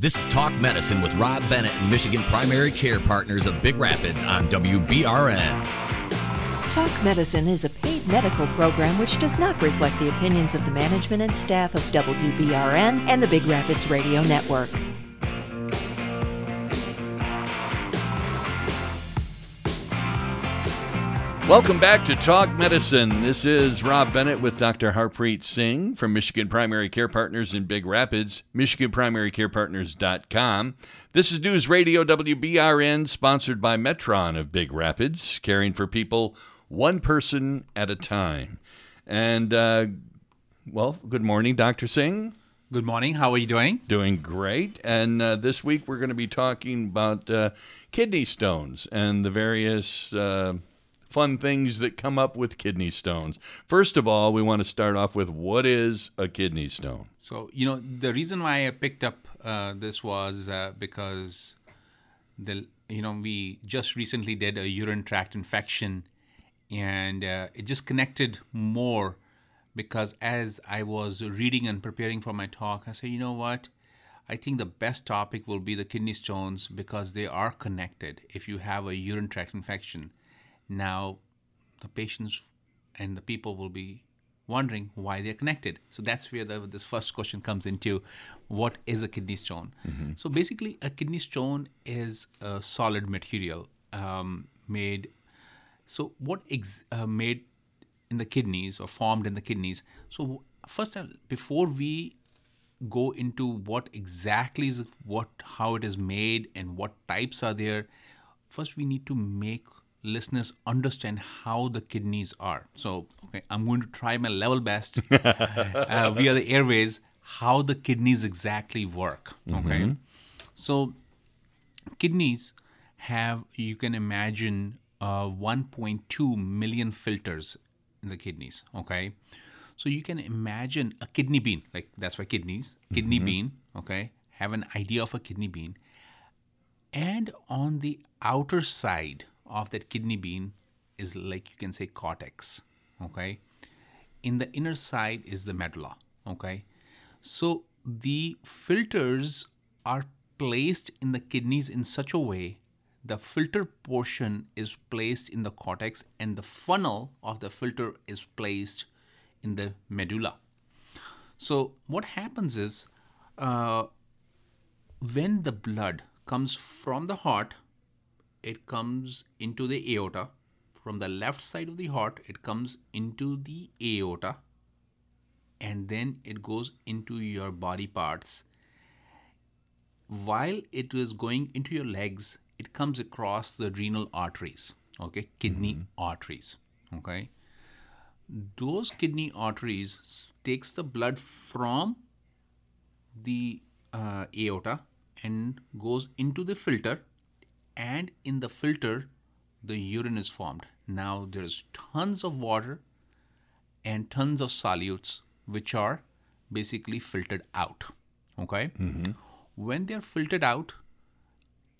This is Talk Medicine with Rob Bennett and Michigan Primary Care Partners of Big Rapids on WBRN. Talk Medicine is a paid medical program which does not reflect the opinions of the management and staff of WBRN and the Big Rapids Radio Network. Welcome back to Talk Medicine. This is Rob Bennett with Dr. Harpreet Singh from Michigan Primary Care Partners in Big Rapids, MichiganPrimaryCarePartners.com. This is News Radio WBRN, sponsored by Metron of Big Rapids, caring for people one person at a time. And, uh, well, good morning, Dr. Singh. Good morning. How are you doing? Doing great. And uh, this week we're going to be talking about uh, kidney stones and the various uh, fun things that come up with kidney stones. First of all, we want to start off with what is a kidney stone? So, you know, the reason why I picked up uh, this was uh, because the you know we just recently did a urine tract infection, and uh, it just connected more because as I was reading and preparing for my talk, I said, you know what. I think the best topic will be the kidney stones because they are connected. If you have a urine tract infection, now the patients and the people will be wondering why they're connected. So that's where the, this first question comes into what is a kidney stone? Mm-hmm. So basically, a kidney stone is a solid material um, made. So what ex- uh, made in the kidneys or formed in the kidneys? So first, uh, before we go into what exactly is what how it is made and what types are there, first we need to make listeners understand how the kidneys are. So, okay, I'm going to try my level best uh, via the airways how the kidneys exactly work. Okay, mm-hmm. so kidneys have you can imagine uh, 1.2 million filters in the kidneys. Okay, so you can imagine a kidney bean, like that's why kidneys, kidney mm-hmm. bean. Okay, have an idea of a kidney bean, and on the outer side of that kidney bean is like you can say cortex okay? In the inner side is the medulla okay? So the filters are placed in the kidneys in such a way the filter portion is placed in the cortex and the funnel of the filter is placed in the medulla. So what happens is uh, when the blood comes from the heart it comes into the aorta. From the left side of the heart, it comes into the aorta and then it goes into your body parts. While it is going into your legs, it comes across the renal arteries, okay, kidney mm-hmm. arteries, okay. Those kidney arteries takes the blood from the uh, aorta and goes into the filter and in the filter the urine is formed now there's tons of water and tons of solutes which are basically filtered out okay mm-hmm. when they're filtered out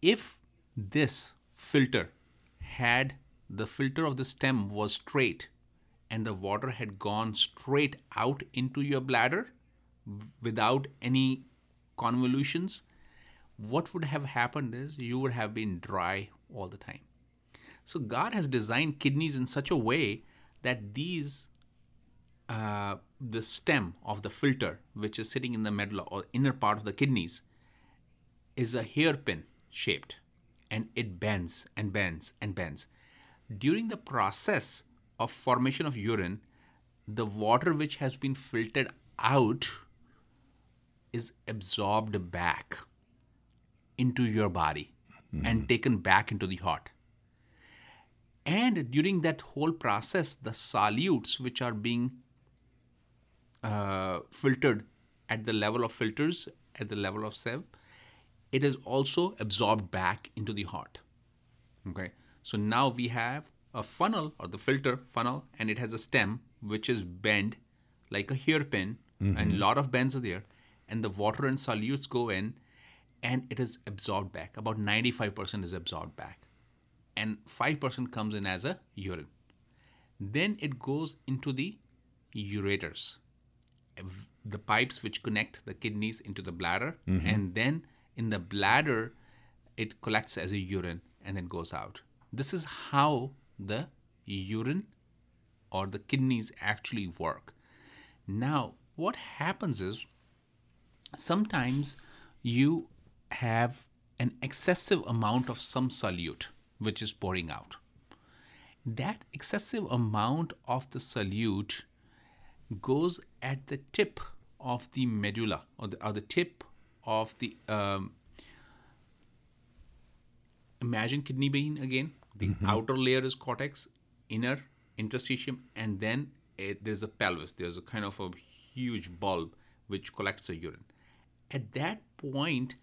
if this filter had the filter of the stem was straight and the water had gone straight out into your bladder without any convolutions what would have happened is you would have been dry all the time. So God has designed kidneys in such a way that these, uh, the stem of the filter, which is sitting in the medulla or inner part of the kidneys, is a hairpin shaped and it bends and bends and bends. During the process of formation of urine, the water which has been filtered out is absorbed back into your body mm-hmm. and taken back into the heart. And during that whole process, the solutes which are being uh, filtered at the level of filters, at the level of SEV, it is also absorbed back into the heart. Okay, so now we have a funnel or the filter funnel, and it has a stem which is bent like a hairpin, mm-hmm. and a lot of bends are there, and the water and solutes go in and it is absorbed back. About 95% is absorbed back. And 5% comes in as a urine. Then it goes into the ureters, the pipes which connect the kidneys into the bladder, mm-hmm. and then In the bladder, it collects as a urine and then goes out. This is how the urine or the kidneys actually work. Now, what happens is sometimes you have an excessive amount of some solute which is pouring out. That excessive amount of the solute goes at the tip of the medulla or the, or the tip of the um, imagine kidney bean again the outer layer is cortex inner interstitium and then it, there's a pelvis. There's a kind of a huge bulb which collects the urine. At that point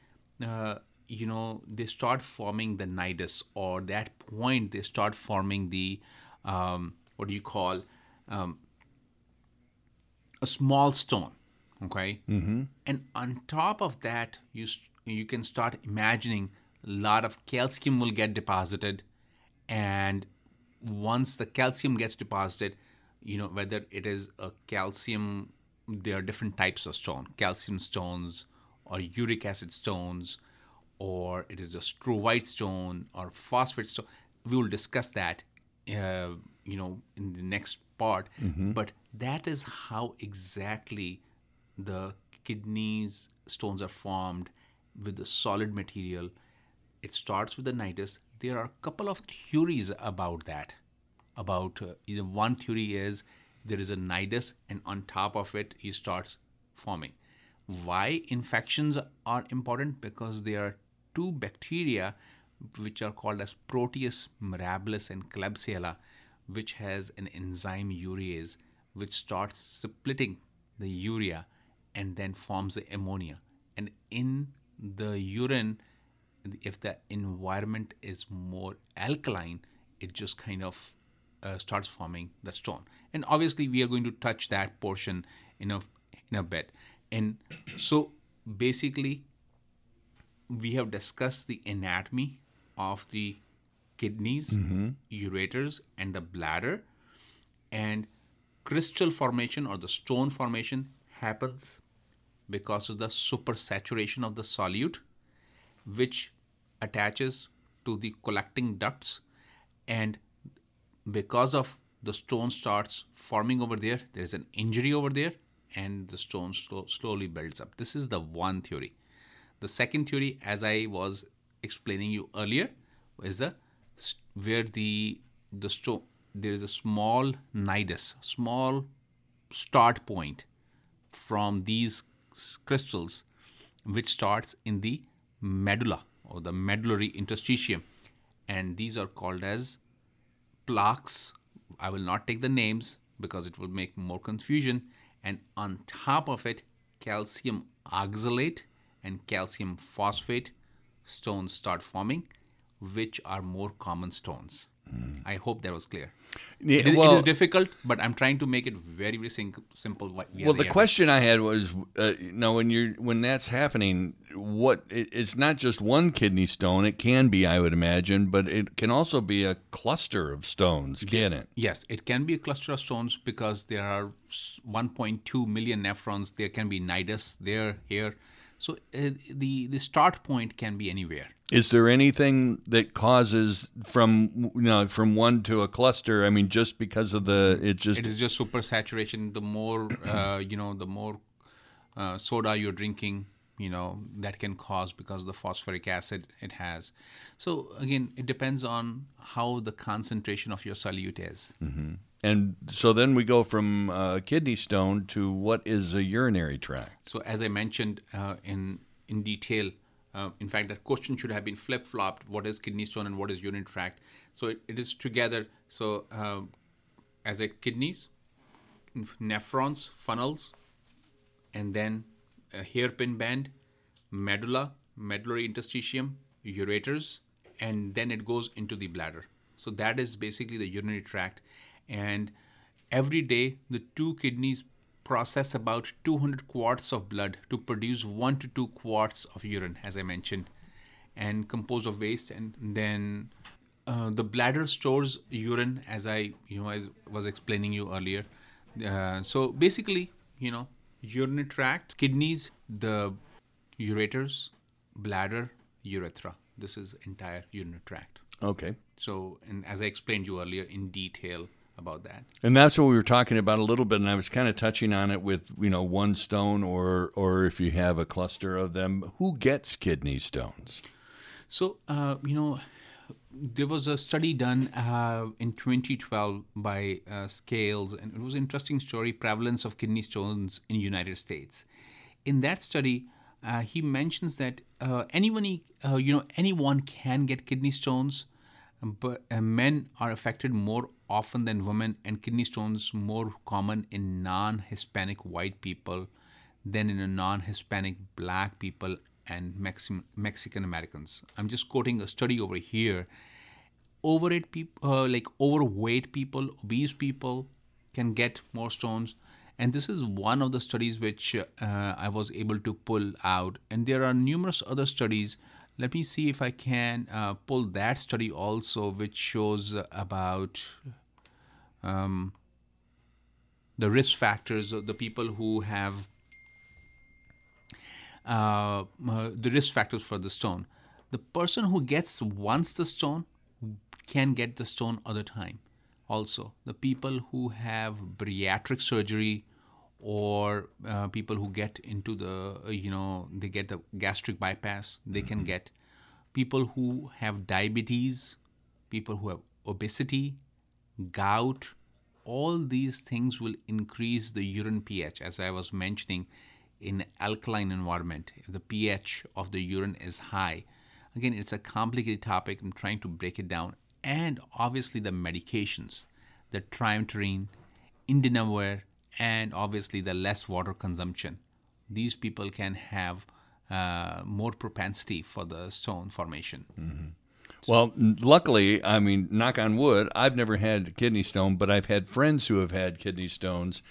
uh, you know they start forming the nidus or that point they start forming the um, what do you call um, a small stone okay mm-hmm. and on top of that you st- you can start imagining a lot of calcium will get deposited and once the calcium gets deposited you know whether it is a calcium there are different types of stone calcium stones or uric acid stones or it is a struvite stone or phosphate stone. We will discuss that uh, you know in the next part. But that is how exactly the kidneys stones are formed with the solid material. It starts with the nidus. There are a couple of theories about that. About uh, you know, one theory is there is a nidus and on top of it he starts forming why infections are important because there are two bacteria which are called as proteus mirabilis and klebsiella which has an enzyme urease which starts splitting the urea and then forms the ammonia. And in the urine if the environment is more alkaline it just kind of uh, starts forming the stone. And obviously we are going to touch that portion in a in a bit and so basically we have discussed the anatomy of the kidneys mm-hmm. ureters and the bladder. And crystal formation or the stone formation happens because of the supersaturation of the solute which attaches to the collecting ducts. And because of the stone starts forming over there there is an injury over there and the stone slow, slowly builds up this is the one theory the second theory as i was explaining you earlier is the where the the stone there is a small nidus small start point from these crystals which starts in the medulla or the medullary interstitium and these are called as plaques. I will not take the names because it will make more confusion. And on top of it, calcium oxalate and calcium phosphate stones start forming, which are more common stones. I hope that was clear. Yeah, It is, well- is difficult, but I'm trying to make it very, very sim- simple. are Well, the there. question I had was, uh, you know, when you're when that's happening, what it, it's not just one kidney stone. It can be, I would imagine, but it can also be a cluster of stones, can it? Yes, it can be a cluster of stones because there are 1.2 million nephrons. There can be nidus there, here. So uh, the the start point can be anywhere. Is there anything that causes from you know from one to a cluster? I mean, just because of the it just It is just supersaturation. The more uh, you know, the more uh, soda you're drinking, you know, that can cause because of the phosphoric acid it has. So again, it depends on how the concentration of your solute is. and so then we go from uh, kidney stone to what is a urinary tract. So as I mentioned uh, in in detail, uh, in fact, that question should have been flip flopped. What is kidney stone and what is urinary tract? So it, it is together. So um, as a kidneys, nephrons, funnels, and then hairpin band, medulla, medullary interstitium, ureters, and then it goes into the bladder. So that is basically the urinary tract. And every day, the two kidneys process about 200 quarts of blood to produce one to two quarts of urine, as I mentioned, and composed of waste. And then uh, the bladder stores urine, as I you know as was explaining you earlier. Uh, so basically, you know, urinary tract, kidneys, the ureters, bladder, urethra. This is entire urinary tract. Okay. So, and as I explained you earlier in detail about that. And that's what we were talking about a little bit, and I was kind of touching on it with you know one stone, or or if you have a cluster of them, who gets kidney stones? So, uh, you know, there was a study done uh, in 2012 by uh, Scales, and it was an interesting story: prevalence of kidney stones in United States. In that study, uh, he mentions that uh, anyone, uh, you know, anyone can get kidney stones, but uh, men are affected more often than women, and kidney stones more common in non-Hispanic white people than in a non-Hispanic black people and Mexi- Mexican Americans. I'm just quoting a study over here. Overweight people, uh, like overweight people, obese people, can get more stones, and this is one of the studies which uh, I was able to pull out. And there are numerous other studies. Let me see if I can uh, pull that study also, which shows about um, the risk factors of the people who have the risk factors for the stone. The person who gets once the stone can get the stone other time. Also, the people who have bariatric surgery or uh, people who get into the uh, you know they get the gastric bypass they can get people who have diabetes people who have obesity gout all these things will increase the urine ph as i was mentioning in alkaline environment if the ph of the urine is high again it's a complicated topic. I'm trying to break it down. And obviously the medications the triamterene indinavir and obviously the less water consumption. These people can have uh, more propensity for the stone formation. Well, luckily, I mean, knock on wood, I've never had kidney stone, but I've had friends who have had kidney stones,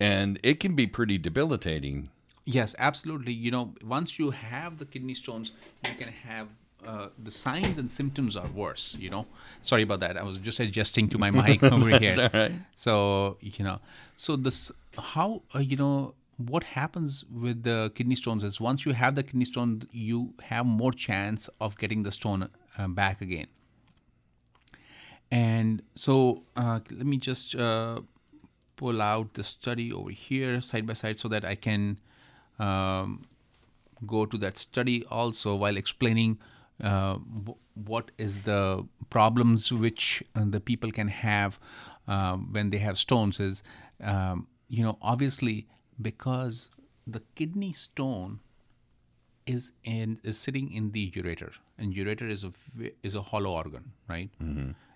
and it can be pretty debilitating. Yes, absolutely. You know, once you have the kidney stones, you can have uh, the signs and symptoms are worse. You know, sorry about that. I was just adjusting to my mic over here. right. So you know, so this how uh, you know what happens with the kidney stones is once you have the kidney stone, you have more chance of getting the stone uh, back again. And so uh, let me just uh, pull out the study over here side by side so that I can um, go to that study also while explaining uh, w- what is the problems which uh, the people can have uh, when they have stones is um, you know obviously because the kidney stone is in is sitting in the ureter and ureter is a is a hollow organ right?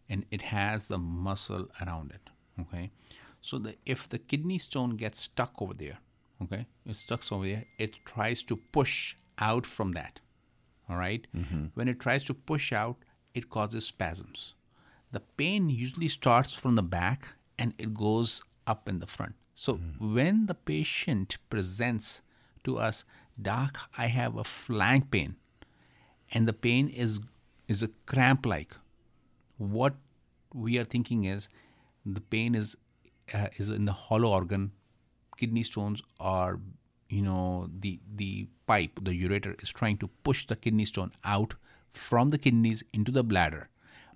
And it has a muscle around it okay? So the if the kidney stone gets stuck over there okay? It stuck over there. It tries to push out from that. All right? when it tries to push out it causes spasms. The pain usually starts from the back and it goes up in the front. So when the patient presents to us doc i have a flank pain and the pain is is a cramp like what we are thinking is the pain is uh, is in the hollow organ kidney stones are you know the the pipe the ureter is trying to push the kidney stone out from the kidneys into the bladder.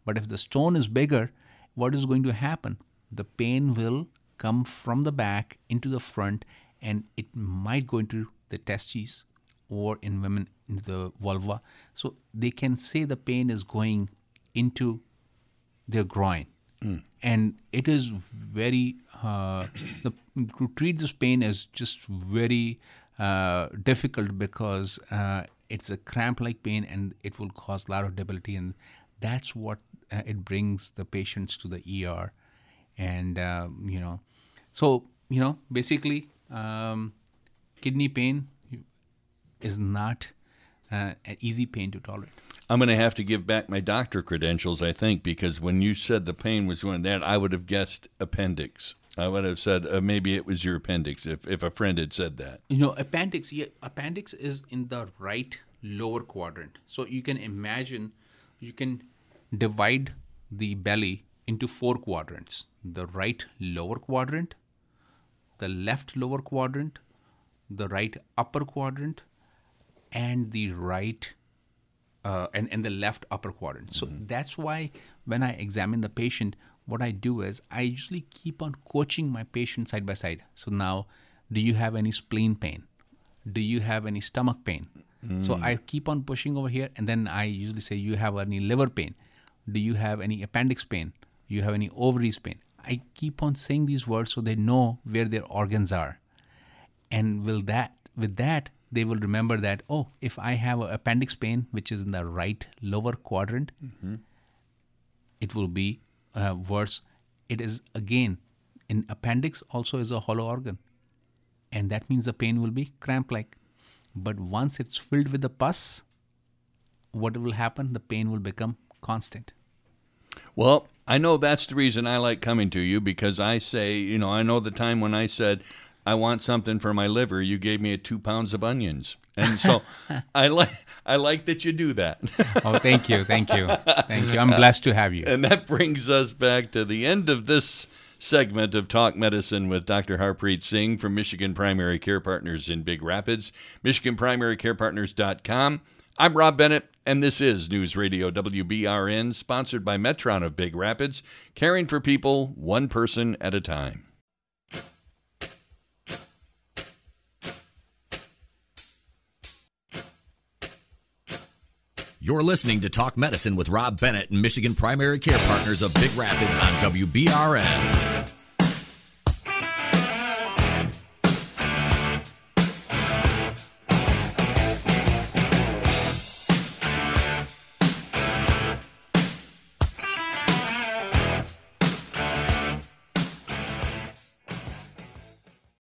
But if the stone is bigger what is going to happen? The pain will come from the back into the front and it might go into the testes or in women into the vulva. So they can say the pain is going into their groin hmm. And it is very uh, the, to treat this pain is just very uh, difficult because uh, it's a cramp like pain and it will cause a lot of debility and that's what uh, it brings the patients to the er and uh, you know so you know basically um, kidney pain is not uh, an easy pain to tolerate I'm going to have to give back my doctor credentials, I think, because when you said the pain was going that, I would have guessed appendix. I would have said uh, maybe it was your appendix if, if a friend had said that. you know appendix yeah, appendix is in the right lower quadrant so you can imagine you can divide the belly into four quadrants the right lower quadrant the left lower quadrant the right upper quadrant and the right uh, and, and the left upper quadrant. So that's why when I examine the patient, what I do is I usually keep on coaching my patient side by side. So now, do you have any spleen pain? Do you have any stomach pain? So I keep on pushing over here, and then I usually say, you have any liver pain? Do you have any appendix pain? You have any ovaries pain? I keep on saying these words so they know where their organs are and will that with that they will remember that oh if i have an appendix pain which is in the right lower quadrant it will be uh, worse. It is again in appendix also is a hollow organ. And that means the pain will be cramp like but once it's filled with the pus what will happen? The pain will become constant. Well, I know that's the reason I like coming to you because I say, you know, I know the time when I said I want something for my liver, you gave me a two pounds of onions, and so I like I like that you do that. oh thank you thank you thank you i'm blessed to have you and that brings us back to the end of this segment of Talk Medicine with Dr. Harpreet Singh from Michigan Primary Care Partners in Big Rapids, MichiganPrimaryCarePartners.com. I'm Rob Bennett, and this is News Radio WBRN, sponsored by Metron of Big Rapids, caring for people one person at a time. You're listening to Talk Medicine with Rob Bennett and Michigan Primary Care Partners of Big Rapids on WBRN.